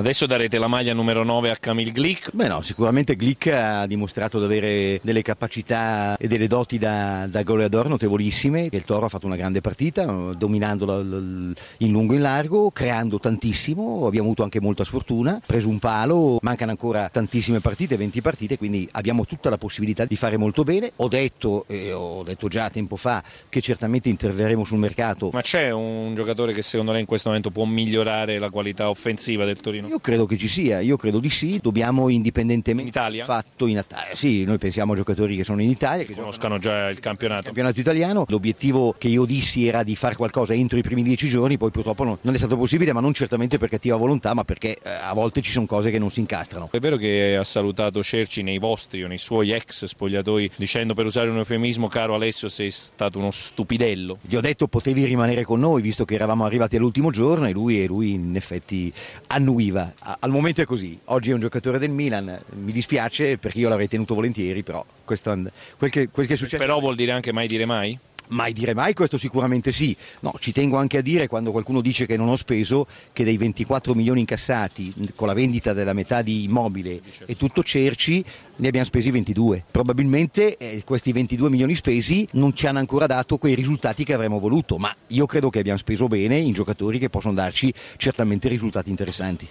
Adesso darete la maglia numero 9 a Camille Glick. Beh no, sicuramente Glick ha dimostrato di avere delle capacità e delle doti da, da goleador notevolissime. Il Toro ha fatto una grande partita, dominandola in lungo e in largo, creando tantissimo, abbiamo avuto anche molta sfortuna, preso un palo, mancano ancora tantissime partite, 20 partite, quindi abbiamo tutta la possibilità di fare molto bene. Ho detto, eh, ho detto già tempo fa, che certamente interverremo sul mercato. Ma c'è un giocatore che secondo lei in questo momento può migliorare la qualità offensiva del Torino? Io credo che ci sia, io credo di sì, dobbiamo indipendentemente... In Italia? Fatto in Italia, sì, noi pensiamo a giocatori che sono in Italia, che conoscano già il campionato. Il campionato italiano, l'obiettivo che io dissi era di fare qualcosa entro i primi dieci giorni, poi purtroppo non, non è stato possibile, ma non certamente per cattiva volontà, ma perché eh, a volte ci sono cose che non si incastrano. È vero che ha salutato Cerci nei vostri o nei suoi ex spogliatoi dicendo per usare un eufemismo, caro Alessio, sei stato uno stupidello. Gli ho detto potevi rimanere con noi visto che eravamo arrivati all'ultimo giorno e lui, e lui in effetti annuiva. Al momento è così, oggi è un giocatore del Milan, mi dispiace perché io l'avrei tenuto volentieri, però questo, quel, che, quel che è successo... Però vuol dire anche mai dire mai? Mai dire mai, questo sicuramente sì. No, ci tengo anche a dire quando qualcuno dice che non ho speso che dei 24 milioni incassati con la vendita della metà di immobile e tutto Cerci ne abbiamo spesi 22. Probabilmente eh, questi 22 milioni spesi non ci hanno ancora dato quei risultati che avremmo voluto, ma io credo che abbiamo speso bene in giocatori che possono darci certamente risultati interessanti.